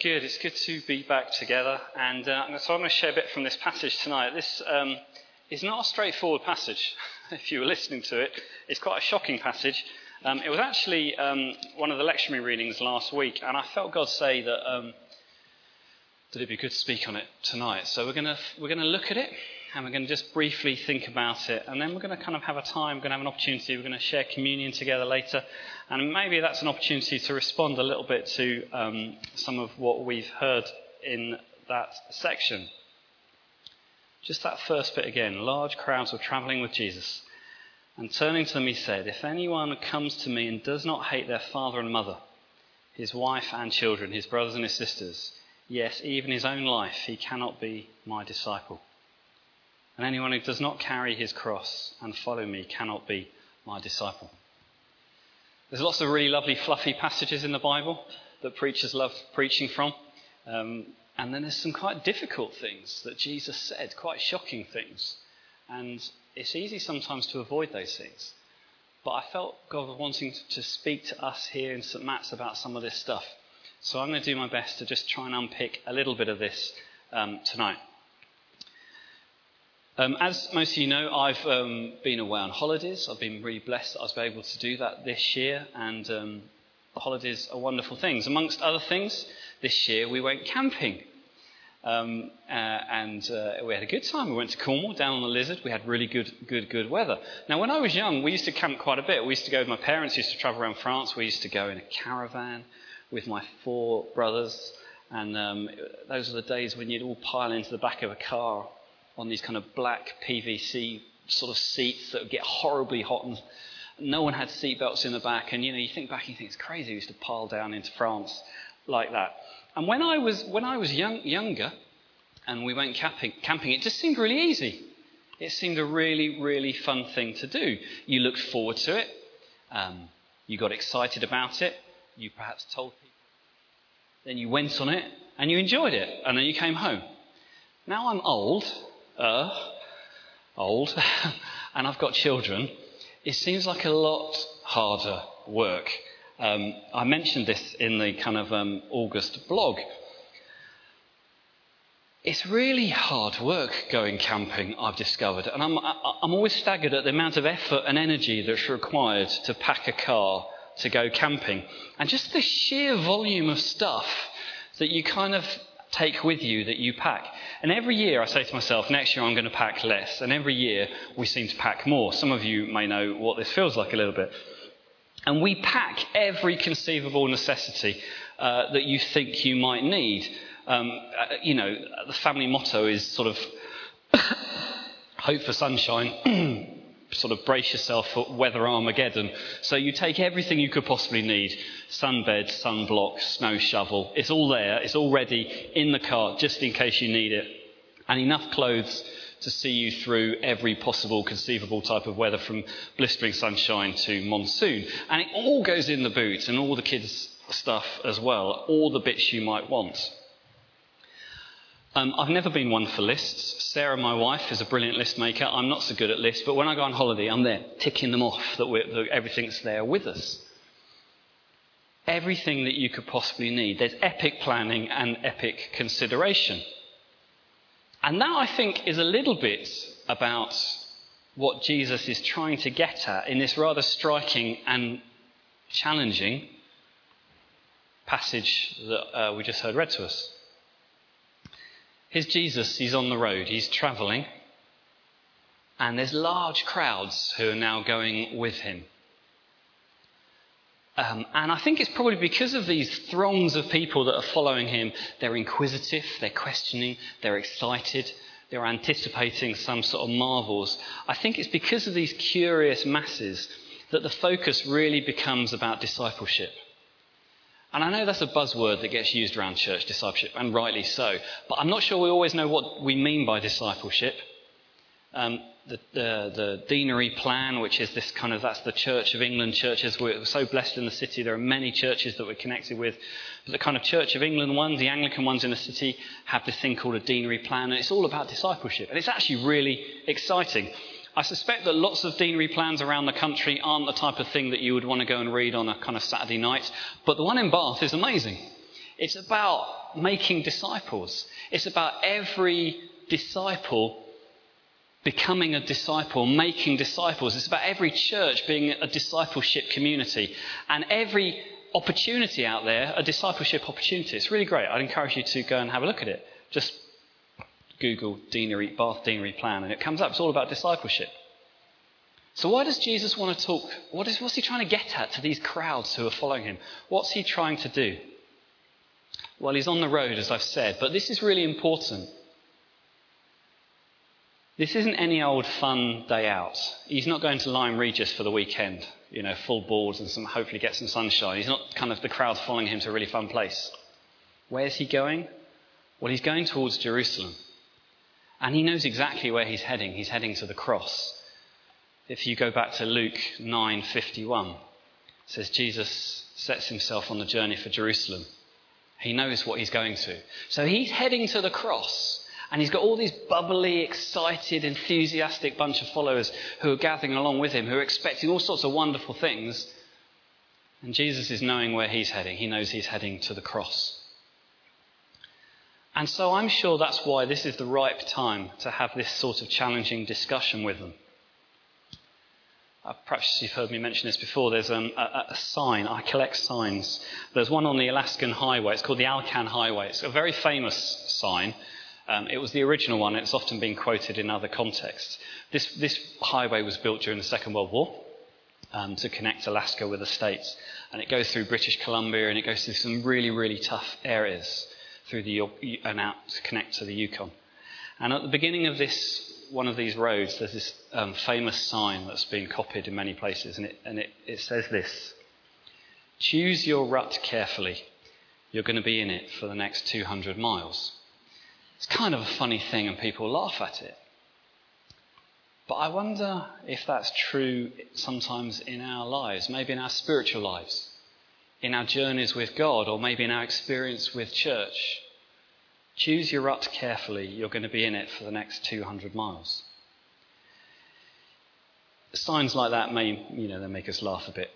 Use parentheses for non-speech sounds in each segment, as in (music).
Good. It's good to be back together. And uh, so I'm going to share a bit from this passage tonight. This um, is not a straightforward passage. (laughs) if you were listening to it, it's quite a shocking passage. Um, it was actually um, one of the lectionary readings last week, and I felt God say that um, that it'd be good to speak on it tonight. So we're going to we're going to look at it, and we're going to just briefly think about it, and then we're going to kind of have a time. We're going to have an opportunity. We're going to share communion together later, and maybe that's an opportunity to respond a little bit to um, some of what we've heard in that section. Just that first bit again. Large crowds were travelling with Jesus. And turning to them, he said, If anyone comes to me and does not hate their father and mother, his wife and children, his brothers and his sisters, yes, even his own life, he cannot be my disciple. And anyone who does not carry his cross and follow me cannot be my disciple. There's lots of really lovely, fluffy passages in the Bible that preachers love preaching from. Um, and then there's some quite difficult things that Jesus said, quite shocking things. And it's easy sometimes to avoid those things. But I felt God wanting to speak to us here in St. Matt's about some of this stuff. So I'm going to do my best to just try and unpick a little bit of this um, tonight. Um, as most of you know, I've um, been away on holidays. I've been really blessed that I was able to do that this year, and um, holidays are wonderful things. Amongst other things, this year we went camping. Um, uh, and uh, we had a good time. We went to Cornwall, down on the Lizard. We had really good, good, good weather. Now, when I was young, we used to camp quite a bit. We used to go with my parents, We used to travel around France. We used to go in a caravan with my four brothers. And um, those were the days when you'd all pile into the back of a car on these kind of black PVC sort of seats that would get horribly hot and no one had seatbelts in the back. And you know, you think back and you think it's crazy. We used to pile down into France like that. And when I was when I was young, younger, and we went camping, camping, it just seemed really easy. It seemed a really, really fun thing to do. You looked forward to it. Um, you got excited about it. You perhaps told people. Then you went on it and you enjoyed it. And then you came home. Now I'm old uh, old, (laughs) and I've got children, it seems like a lot harder work. Um, I mentioned this in the kind of um, August blog. It's really hard work going camping, I've discovered, and I'm, I'm always staggered at the amount of effort and energy that's required to pack a car to go camping. And just the sheer volume of stuff that you kind of take with you that you pack. And every year I say to myself, next year I'm going to pack less. And every year we seem to pack more. Some of you may know what this feels like a little bit. And we pack every conceivable necessity uh, that you think you might need. Um, uh, you know, the family motto is sort of (coughs) hope for sunshine. (clears throat) sort of brace yourself for weather Armageddon. So you take everything you could possibly need sunbed, sunblock, snow shovel. It's all there, it's all ready in the car just in case you need it. And enough clothes to see you through every possible conceivable type of weather from blistering sunshine to monsoon. And it all goes in the boot and all the kids' stuff as well, all the bits you might want. Um, I've never been one for lists. Sarah, my wife, is a brilliant list maker. I'm not so good at lists, but when I go on holiday, I'm there ticking them off that, that everything's there with us. Everything that you could possibly need. There's epic planning and epic consideration. And that, I think, is a little bit about what Jesus is trying to get at in this rather striking and challenging passage that uh, we just heard read to us. Here's Jesus, he's on the road, he's travelling, and there's large crowds who are now going with him. Um, and I think it's probably because of these throngs of people that are following him. They're inquisitive, they're questioning, they're excited, they're anticipating some sort of marvels. I think it's because of these curious masses that the focus really becomes about discipleship. And I know that's a buzzword that gets used around church discipleship, and rightly so. But I'm not sure we always know what we mean by discipleship. Um, the, the, deanery plan, which is this kind of, that's the Church of England churches. We're so blessed in the city. There are many churches that we're connected with. But the kind of Church of England ones, the Anglican ones in the city, have this thing called a deanery plan. And it's all about discipleship. And it's actually really exciting. I suspect that lots of deanery plans around the country aren't the type of thing that you would want to go and read on a kind of Saturday night, but the one in Bath is amazing. It's about making disciples. It's about every disciple becoming a disciple, making disciples. It's about every church being a discipleship community. And every opportunity out there, a discipleship opportunity. It's really great. I'd encourage you to go and have a look at it. Just Google deanery, Bath Deanery Plan, and it comes up. It's all about discipleship. So, why does Jesus want to talk? What is, what's he trying to get at to these crowds who are following him? What's he trying to do? Well, he's on the road, as I've said, but this is really important. This isn't any old fun day out. He's not going to Lyme Regis for the weekend, you know, full boards and some, hopefully get some sunshine. He's not kind of the crowd following him to a really fun place. Where's he going? Well, he's going towards Jerusalem. And he knows exactly where he's heading. He's heading to the cross. If you go back to Luke 9:51, it says Jesus sets himself on the journey for Jerusalem. He knows what he's going to. So he's heading to the cross. And he's got all these bubbly, excited, enthusiastic bunch of followers who are gathering along with him, who are expecting all sorts of wonderful things. And Jesus is knowing where he's heading. He knows he's heading to the cross. And so I'm sure that's why this is the ripe time to have this sort of challenging discussion with them. Uh, perhaps you've heard me mention this before. There's um, a, a, sign. I collect signs. There's one on the Alaskan Highway. It's called the Alcan Highway. It's a very famous sign. Um, it was the original one. It's often been quoted in other contexts. This, this highway was built during the Second World War um, to connect Alaska with the States. And it goes through British Columbia and it goes through some really, really tough areas through the, and out to connect to the Yukon. And at the beginning of this one of these roads, there's this um, famous sign that's been copied in many places, and, it, and it, it says this Choose your rut carefully. You're going to be in it for the next 200 miles. It's kind of a funny thing, and people laugh at it. But I wonder if that's true sometimes in our lives, maybe in our spiritual lives, in our journeys with God, or maybe in our experience with church. Choose your rut carefully. You're going to be in it for the next 200 miles. Signs like that may, you know, they make us laugh a bit.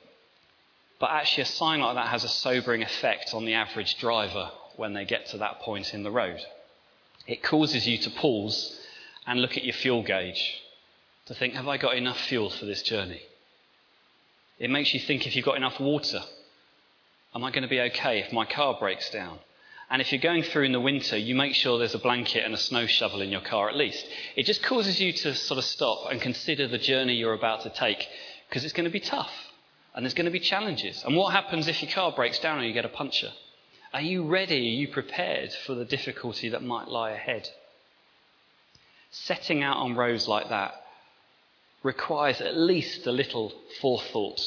But actually, a sign like that has a sobering effect on the average driver when they get to that point in the road. It causes you to pause and look at your fuel gauge to think, have I got enough fuel for this journey? It makes you think if you've got enough water. Am I going to be okay if my car breaks down? And if you're going through in the winter, you make sure there's a blanket and a snow shovel in your car at least. It just causes you to sort of stop and consider the journey you're about to take because it's going to be tough and there's going to be challenges. And what happens if your car breaks down and you get a puncture? Are you ready? Are you prepared for the difficulty that might lie ahead? Setting out on roads like that requires at least a little forethought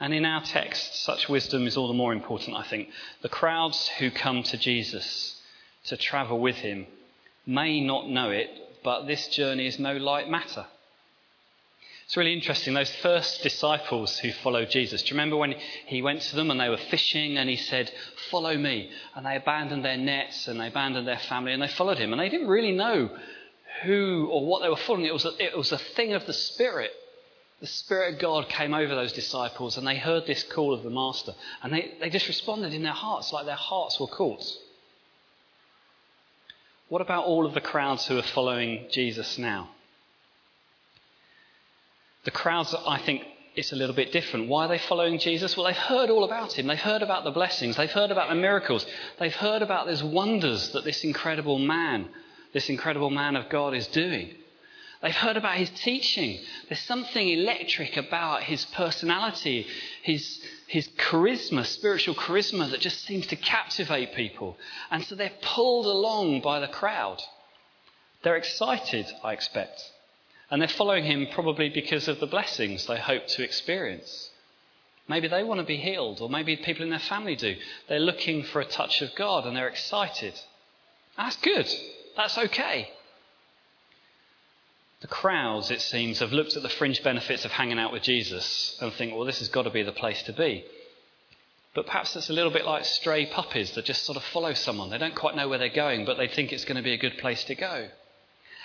And in our text, such wisdom is all the more important, I think. The crowds who come to Jesus to travel with him may not know it, but this journey is no light matter. It's really interesting. Those first disciples who followed Jesus, do you remember when he went to them and they were fishing and he said, Follow me? And they abandoned their nets and they abandoned their family and they followed him. And they didn't really know who or what they were following. It was a, it was a thing of the Spirit the Spirit of God came over those disciples and they heard this call of the Master. And they, they just responded in their hearts like their hearts were caught. What about all of the crowds who are following Jesus now? The crowds, I think, it's a little bit different. Why are they following Jesus? Well, they've heard all about him. They've heard about the blessings. They've heard about the miracles. They've heard about these wonders that this incredible man, this incredible man of God is doing. They've heard about his teaching. There's something electric about his personality, his, his charisma, spiritual charisma, that just seems to captivate people. And so they're pulled along by the crowd. They're excited, I expect. And they're following him probably because of the blessings they hope to experience. Maybe they want to be healed, or maybe people in their family do. They're looking for a touch of God and they're excited. That's good. That's okay. The crowds, it seems, have looked at the fringe benefits of hanging out with Jesus and think, well, this has got to be the place to be. But perhaps it's a little bit like stray puppies that just sort of follow someone. They don't quite know where they're going, but they think it's going to be a good place to go.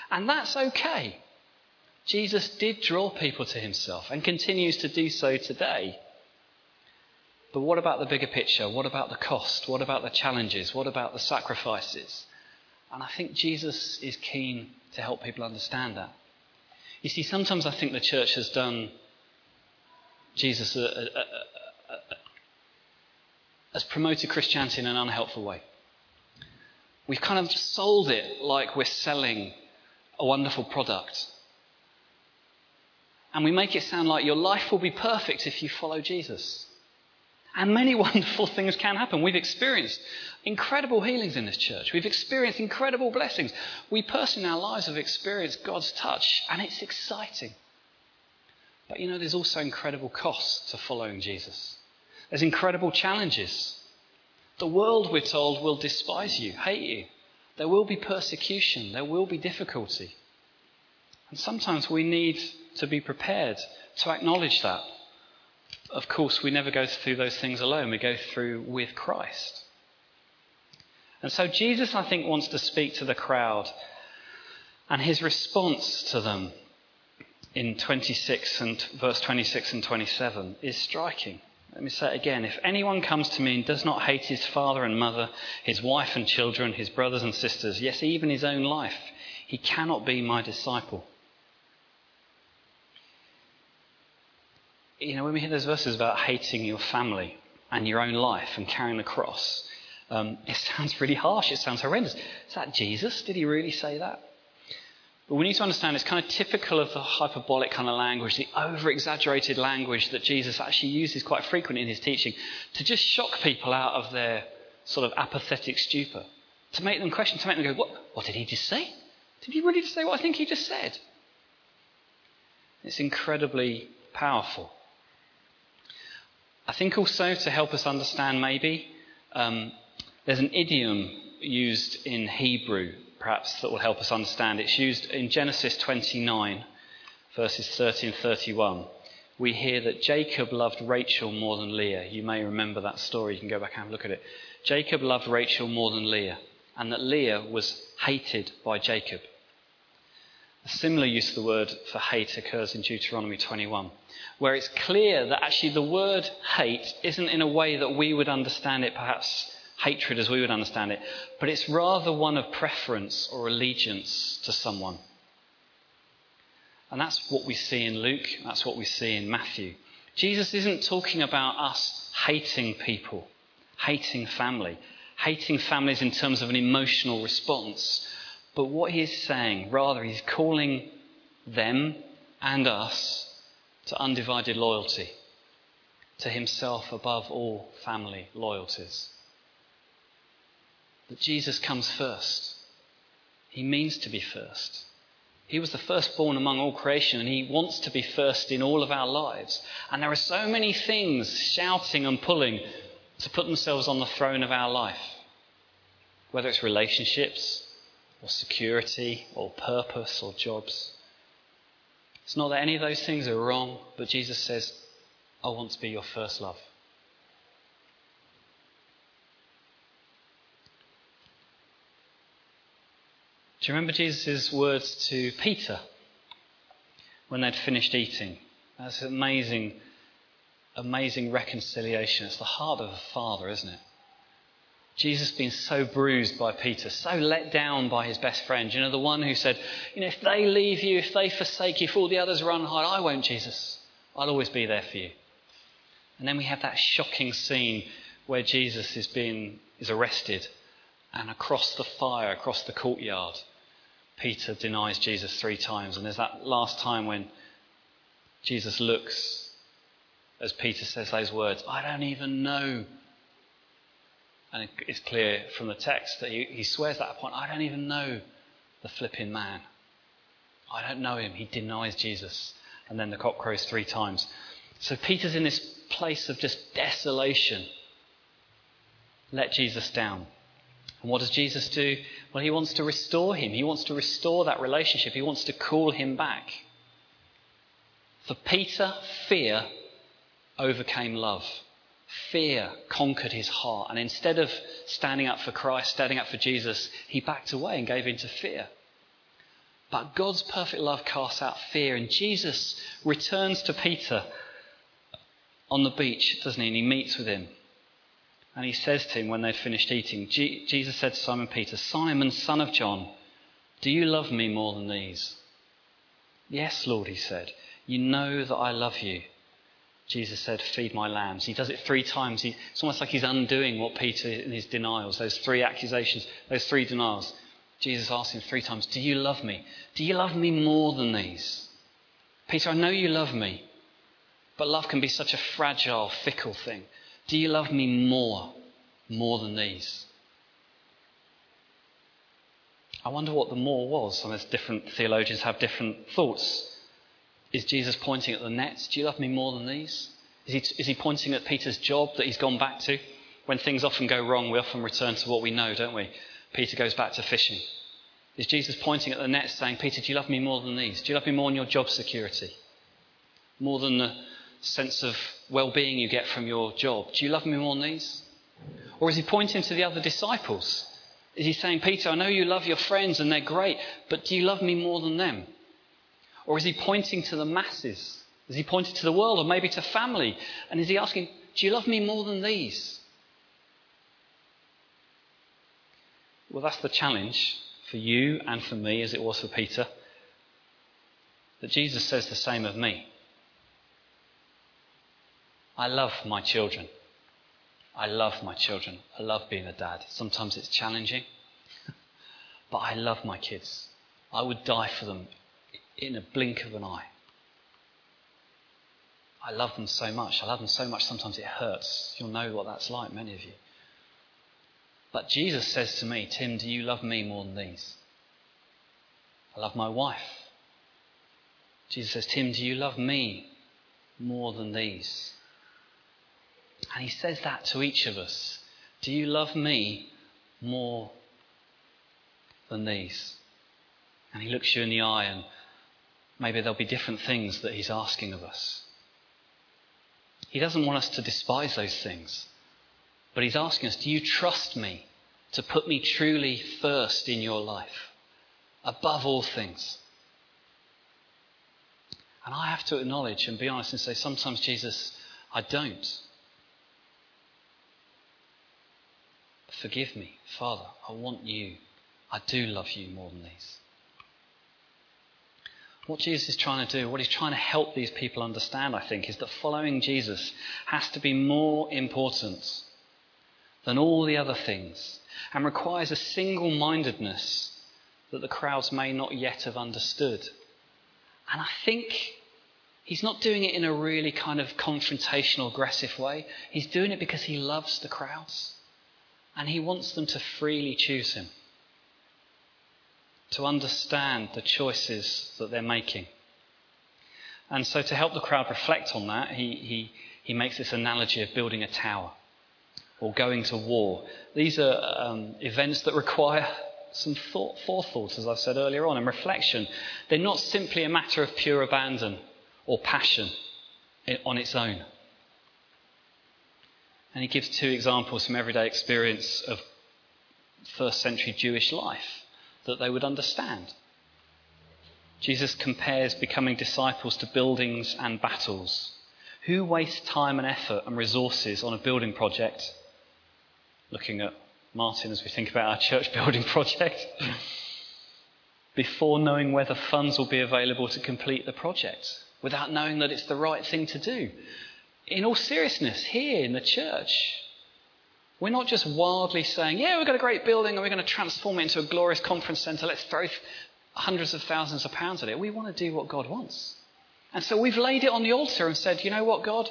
And that's okay. Jesus did draw people to himself and continues to do so today. But what about the bigger picture? What about the cost? What about the challenges? What about the sacrifices? And I think Jesus is keen to help people understand that. You see, sometimes I think the church has done Jesus a, a, a, has promoted Christianity in an unhelpful way. We've kind of sold it like we're selling a wonderful product. And we make it sound like your life will be perfect if you follow Jesus. And many (laughs) wonderful things can happen. We've experienced incredible healings in this church. We've experienced incredible blessings. We personally in our lives have experienced God's touch, and it's exciting. But you know, there's also incredible costs to following Jesus. There's incredible challenges. The world, we're told, will despise you, hate you. There will be persecution. There will be difficulty. And sometimes we need to be prepared to acknowledge that. Of course, we never go through those things alone, we go through with Christ. And so, Jesus, I think, wants to speak to the crowd. And his response to them in 26 and verse 26 and 27 is striking. Let me say it again. If anyone comes to me and does not hate his father and mother, his wife and children, his brothers and sisters, yes, even his own life, he cannot be my disciple. You know, when we hear those verses about hating your family and your own life and carrying the cross, um, it sounds really harsh. It sounds horrendous. Is that Jesus? Did he really say that? But we need to understand it's kind of typical of the hyperbolic kind of language, the over exaggerated language that Jesus actually uses quite frequently in his teaching to just shock people out of their sort of apathetic stupor, to make them question, to make them go, What, what did he just say? Did he really just say what I think he just said? It's incredibly powerful. I think also to help us understand, maybe, um, there's an idiom used in Hebrew perhaps that will help us understand. It's used in Genesis 29, verses 30 and 31. We hear that Jacob loved Rachel more than Leah. You may remember that story. You can go back and look at it. Jacob loved Rachel more than Leah, and that Leah was hated by Jacob. A similar use of the word for hate occurs in Deuteronomy 21, where it's clear that actually the word hate isn't in a way that we would understand it perhaps hatred as we would understand it, but it's rather one of preference or allegiance to someone. And that's what we see in Luke, that's what we see in Matthew. Jesus isn't talking about us hating people, hating family, hating families in terms of an emotional response. But what he is saying, rather, he's calling them and us to undivided loyalty, to himself above all family loyalties that Jesus comes first. He means to be first. He was the firstborn among all creation, and He wants to be first in all of our lives. And there are so many things shouting and pulling to put themselves on the throne of our life, whether it's relationships, or security, or purpose, or jobs. It's not that any of those things are wrong, but Jesus says, I want to be your first love. Do you remember Jesus' words to Peter when they'd finished eating? That's amazing, amazing reconciliation. It's the heart of a father, isn't it? Jesus being so bruised by Peter, so let down by his best friend. You know, the one who said, You know, if they leave you, if they forsake you, if all the others run hide, I won't, Jesus. I'll always be there for you. And then we have that shocking scene where Jesus is being is arrested and across the fire, across the courtyard, Peter denies Jesus three times. And there's that last time when Jesus looks as Peter says those words I don't even know. And it's clear from the text that he, he swears that upon, I don't even know the flipping man. I don't know him. He denies Jesus. And then the cock crows three times. So Peter's in this place of just desolation. Let Jesus down. And what does Jesus do? Well, he wants to restore him. He wants to restore that relationship. He wants to call him back. For Peter, fear overcame love. Fear conquered his heart. And instead of standing up for Christ, standing up for Jesus, he backed away and gave in to fear. But God's perfect love casts out fear. And Jesus returns to Peter on the beach, doesn't he? And he meets with him. And he says to him when they'd finished eating, Jesus said to Simon Peter, Simon, son of John, do you love me more than these? Yes, Lord, he said. You know that I love you. Jesus said, Feed my lambs. He does it three times. He, it's almost like he's undoing what Peter, in his denials, those three accusations, those three denials. Jesus asked him three times, Do you love me? Do you love me more than these? Peter, I know you love me, but love can be such a fragile, fickle thing. Do you love me more, more than these? I wonder what the more was. And there's different theologians have different thoughts. Is Jesus pointing at the nets? Do you love me more than these? Is he, is he pointing at Peter's job that he's gone back to? When things often go wrong, we often return to what we know, don't we? Peter goes back to fishing. Is Jesus pointing at the nets saying, Peter, do you love me more than these? Do you love me more than your job security? More than the sense of well being you get from your job? Do you love me more than these? Or is he pointing to the other disciples? Is he saying, Peter, I know you love your friends and they're great, but do you love me more than them? Or is he pointing to the masses? Is he pointing to the world or maybe to family? And is he asking, Do you love me more than these? Well, that's the challenge for you and for me, as it was for Peter, that Jesus says the same of me. I love my children. I love my children. I love being a dad. Sometimes it's challenging, (laughs) but I love my kids. I would die for them in a blink of an eye. I love them so much. I love them so much sometimes it hurts. You'll know what that's like, many of you. But Jesus says to me, Tim, do you love me more than these? I love my wife. Jesus says, Tim, do you love me more than these? And he says that to each of us. Do you love me more than these? And he looks you in the eye, and maybe there'll be different things that he's asking of us. He doesn't want us to despise those things, but he's asking us, Do you trust me to put me truly first in your life, above all things? And I have to acknowledge and be honest and say, sometimes, Jesus, I don't. Forgive me, Father. I want you. I do love you more than these. What Jesus is trying to do, what he's trying to help these people understand, I think, is that following Jesus has to be more important than all the other things and requires a single mindedness that the crowds may not yet have understood. And I think he's not doing it in a really kind of confrontational, aggressive way. He's doing it because he loves the crowds and he wants them to freely choose him to understand the choices that they're making. And so, to help the crowd reflect on that, he, he, he makes this analogy of building a tower or going to war. These are um, events that require some thought, forethought, as I said earlier on, and reflection. They're not simply a matter of pure abandon or passion on its own. And he gives two examples from everyday experience of first century Jewish life that they would understand. Jesus compares becoming disciples to buildings and battles. Who wastes time and effort and resources on a building project? Looking at Martin as we think about our church (laughs) building project. before knowing whether funds will be available to complete the project, without knowing that it's the right thing to do. In all seriousness, here in the church, we're not just wildly saying, yeah, we've got a great building and we're going to transform it into a glorious conference centre. Let's throw hundreds of thousands of pounds at it. We want to do what God wants. And so we've laid it on the altar and said, you know what, God?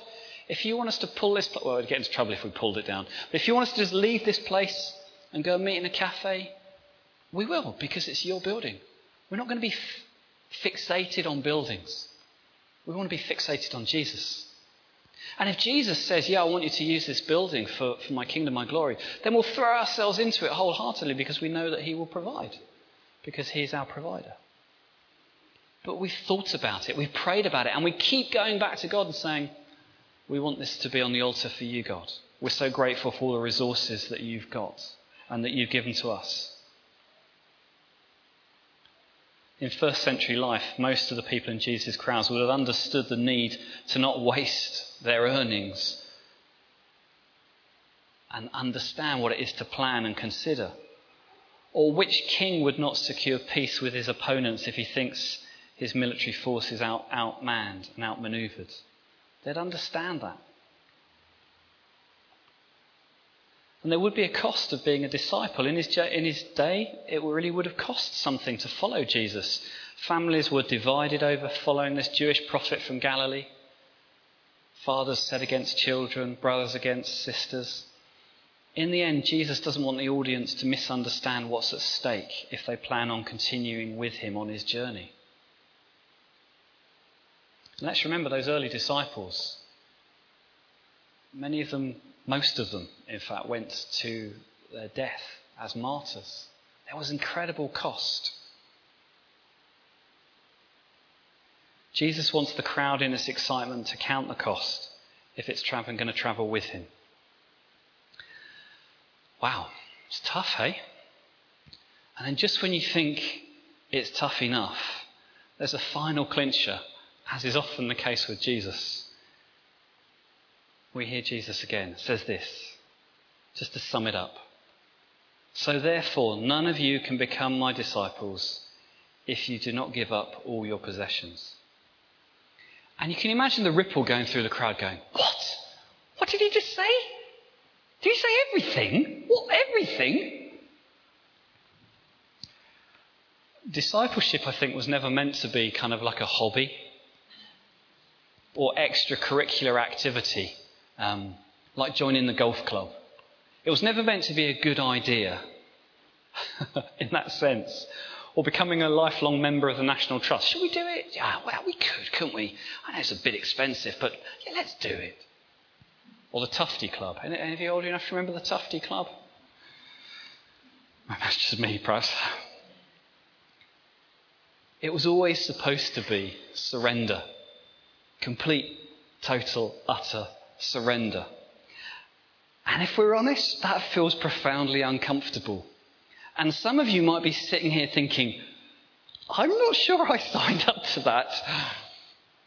If you want us to pull this, well, we'd get into trouble if we pulled it down. But if you want us to just leave this place and go meet in a cafe, we will, because it's your building. We're not going to be f- fixated on buildings. We want to be fixated on Jesus. And if Jesus says, Yeah, I want you to use this building for, for my kingdom, my glory, then we'll throw ourselves into it wholeheartedly because we know that He will provide, because He is our provider. But we've thought about it, we've prayed about it, and we keep going back to God and saying, We want this to be on the altar for you, God. We're so grateful for all the resources that you've got and that you've given to us. In first century life, most of the people in Jesus' crowds would have understood the need to not waste their earnings and understand what it is to plan and consider. Or which king would not secure peace with his opponents if he thinks his military force is out, outmanned and outmaneuvered? They'd understand that. And there would be a cost of being a disciple. In his, in his day, it really would have cost something to follow Jesus. Families were divided over following this Jewish prophet from Galilee. Fathers set against children, brothers against sisters. In the end, Jesus doesn't want the audience to misunderstand what's at stake if they plan on continuing with him on his journey. Let's remember those early disciples. Many of them most of them, in fact, went to their death as martyrs. There was incredible cost. Jesus wants the crowd in this excitement to count the cost if it's traveling, going to travel with him. Wow, it's tough, hey? And then just when you think it's tough enough, there's a final clincher, as is often the case with Jesus we hear Jesus again says this, just to sum it up. So therefore, none of you can become my disciples if you do not give up all your possessions. And you can imagine the ripple going through the crowd going, What? What did he just say? Did he say everything? What, everything? Discipleship, I think, was never meant to be kind of like a hobby or extracurricular activity um, like joining the golf club. It was never meant to be a good idea (laughs) in that sense. Or becoming a lifelong member of the National Trust. Should we do it? Yeah, well, we could, couldn't we? I know it's a bit expensive, but yeah, let's do it. Or the Tufty Club. Any of you old enough to remember the Tufty Club? That's just me, perhaps. It was always supposed to be surrender. Complete, total, utter surrender. And if we're honest, that feels profoundly uncomfortable. And some of you might be sitting here thinking, I'm not sure I (laughs) signed up to that.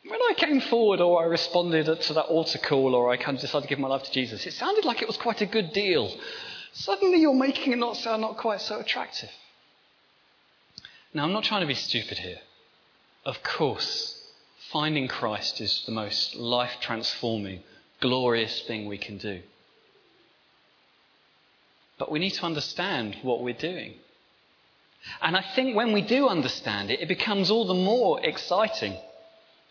When I came forward or I responded to that altar call or I kind of decided to give my life to Jesus, it sounded like it was quite a good deal. Suddenly you're making it not sound not quite so attractive. Now, I'm not trying to be stupid here. Of course, finding Christ is the most life transforming glorious thing we can do. But we need to understand what we're doing. And I think when we do understand it, it becomes all the more exciting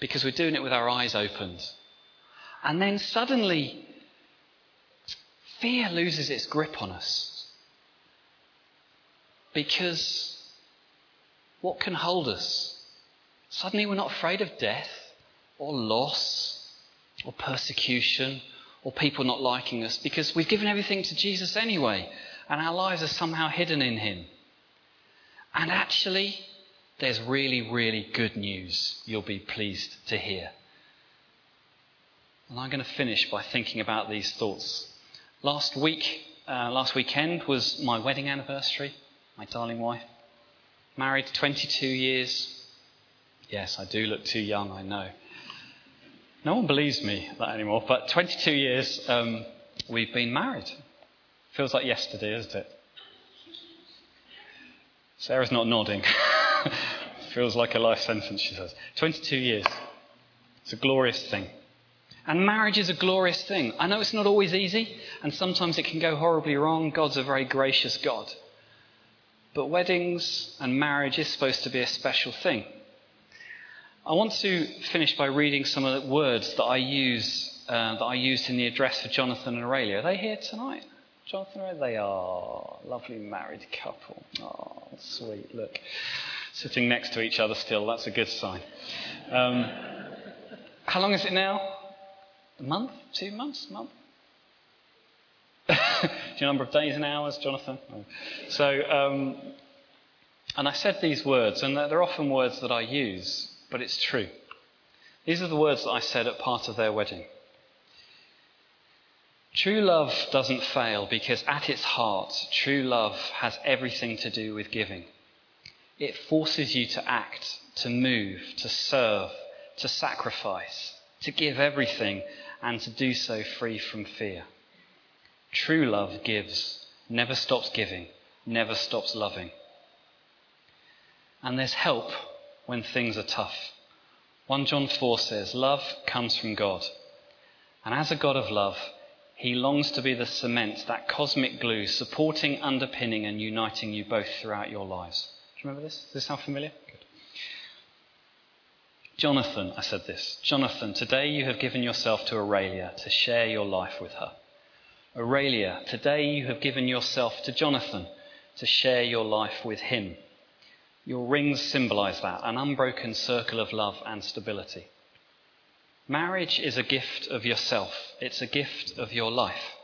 because we're doing it with our eyes opened. And then suddenly, fear loses its grip on us. Because what can hold us? Suddenly, we're not afraid of death or loss or persecution or people not liking us because we've given everything to Jesus anyway and our lives are somehow hidden in Him. And actually, there's really, really good news you'll be pleased to hear. And I'm going to finish by thinking about these thoughts. Last week, uh, last weekend was my wedding anniversary, my darling wife. Married 22 years. Yes, I do look too young, I know. No one believes me that anymore, but 22 years um, we've been married. Feels like yesterday, isn't it? Sarah's not nodding. (laughs) Feels like a life sentence, she says. 22 years. It's a glorious thing. And marriage is a glorious thing. I know it's not always easy, and sometimes it can go horribly wrong. God's a very gracious God. But weddings and marriage is supposed to be a special thing. I want to finish by reading some of the words that I use uh, that I used in the address for Jonathan and Aurelia. Are they here tonight? Jonathan and Aurelia? They are. Lovely married couple. Oh, sweet. Look. Sitting next to each other still. That's a good sign. Um, how long is it now? A month? Two months? A month? (laughs) Do you number of days and hours, Jonathan? So, um, and I said these words, and they're often words that I use but it's true. These are the words that I said at part of their wedding. True love doesn't fail because at its heart, true love has everything to do with giving. It forces you to act, to move, to serve, to sacrifice, to give everything, and to do so free from fear. True love gives, never stops giving, never stops loving. And there's help when things are tough. 1 John 4 says, Love comes from God. And as a God of love, he longs to be the cement, that cosmic glue, supporting, underpinning, and uniting you both throughout your lives. Do you remember this? Does this sound familiar? Good. Jonathan, I said this. Jonathan, today you have given yourself to Aurelia to share your life with her. Aurelia, today you have given yourself to Jonathan to share your life with him. Your rings symbolize that an unbroken circle of love and stability. Marriage is a gift of yourself, it's a gift of your life.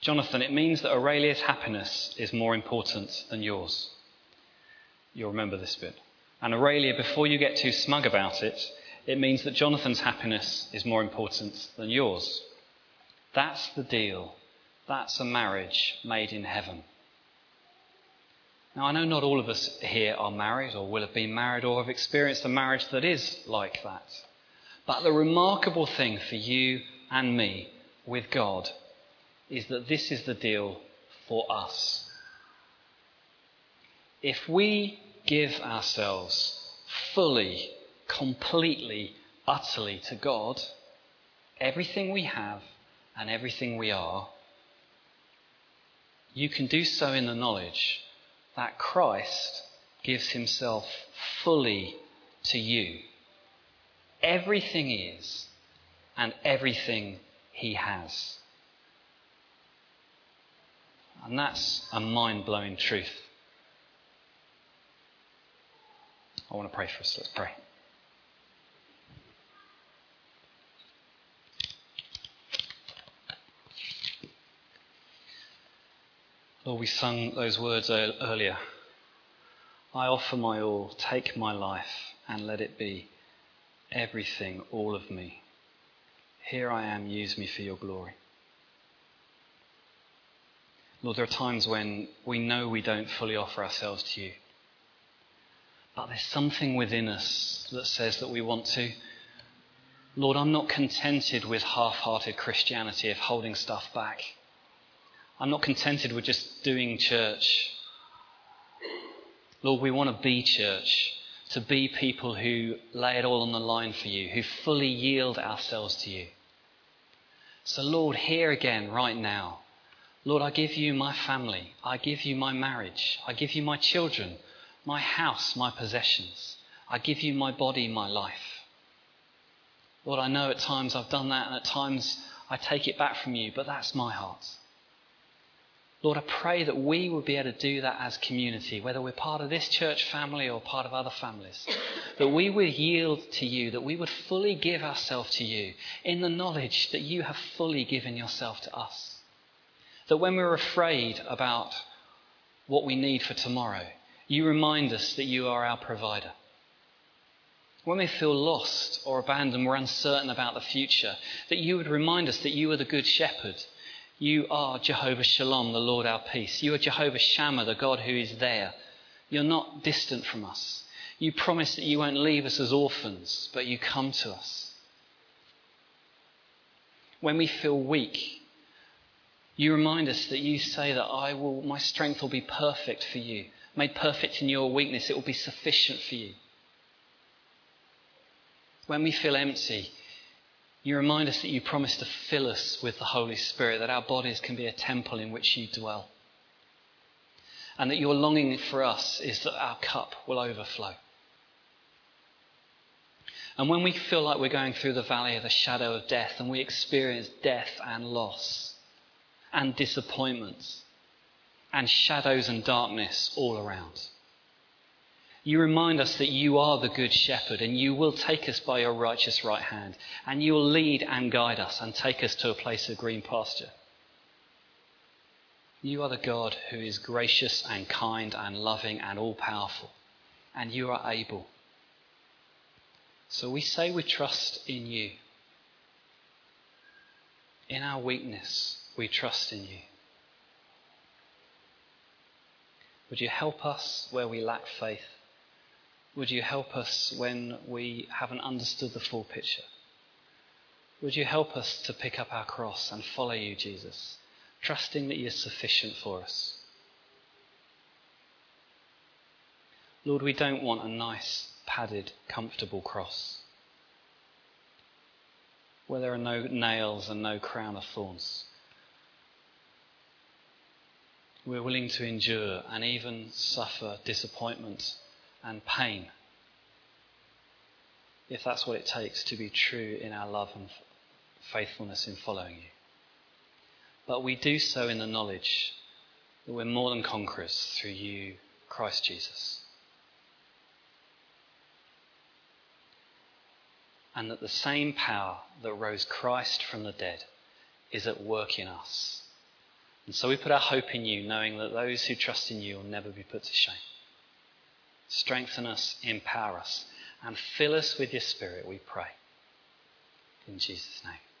Jonathan, it means that Aurelia's happiness is more important than yours. You'll remember this bit. And Aurelia, before you get too smug about it, it means that Jonathan's happiness is more important than yours. That's the deal. That's a marriage made in heaven. Now, I know not all of us here are married or will have been married or have experienced a marriage that is like that. But the remarkable thing for you and me with God is that this is the deal for us. If we give ourselves fully, completely, utterly to God, everything we have and everything we are, you can do so in the knowledge that Christ gives himself fully to you everything is and everything he has. And that's a mind blowing truth. I want to pray for us. Let's pray. Lord, we sung those words earlier. I offer my all, take my life, and let it be everything, all of me. Here I am, use me for your glory. Lord, there are times when we know we don't fully offer ourselves to you. But there's something within us that says that we want to. Lord, I'm not contented with half hearted Christianity of holding stuff back. I'm not contented with just doing church. Lord, we want to be church to be people who lay it all on the line for you, who fully yield ourselves to you. So, Lord, here again, right now, Lord, I give you my family. I give you my marriage. I give you my children, my house, my possessions. I give you my body, my life. Lord, I know at times I've done that and at times I take it back from you, but that's my heart. Lord, I pray that we would be able to do that as community, whether we're part of this church family or part of other families. That we would yield to you, that we would fully give ourselves to you in the knowledge that you have fully given yourself to us. That when we're afraid about what we need for tomorrow, you remind us that you are our provider. When we feel lost or abandoned, we're uncertain about the future, that you would remind us that you are the good shepherd you are Jehovah Shalom, the Lord our peace. You are Jehovah Shammah, the God who is there. You're not distant from us. You promise that you won't leave us as orphans, but you come to us. When we feel weak, you remind us that you say that I will, my strength will be perfect for you, made perfect in your weakness. It will be sufficient for you. When we feel empty, you remind us that you promise to fill us with the Holy Spirit, that our bodies can be a temple in which you dwell. And that your longing for us is that our cup will overflow. And when we feel like we're going through the valley of the shadow of death and we experience death and loss and disappointments and shadows and darkness all around, you remind us that you are the good shepherd and you will take us by your righteous right hand and you will lead and guide us and take us to a place of green pasture. You are the God who is gracious and kind and loving and all powerful, and you are able. So we say we trust in you. In our weakness, we trust in you. Would you help us where we lack faith? Would you help us when we haven't understood the full picture? Would you help us to pick up our cross and follow you, Jesus, trusting that you're sufficient for us? Lord, we don't want a nice, padded, comfortable cross where there are no nails and no crown of thorns. We're willing to endure and even suffer disappointment and pain if that's what it takes to be true in our love and faithfulness in following you. But we do so in the knowledge that we're more than conquerors through you, Christ Jesus. And that the same power that rose Christ from the dead is at work in us. And so we put our hope in you, knowing that those who trust in you will never be put to shame. Strengthen us, empower us, and fill us with your Spirit, we pray. In Jesus' name.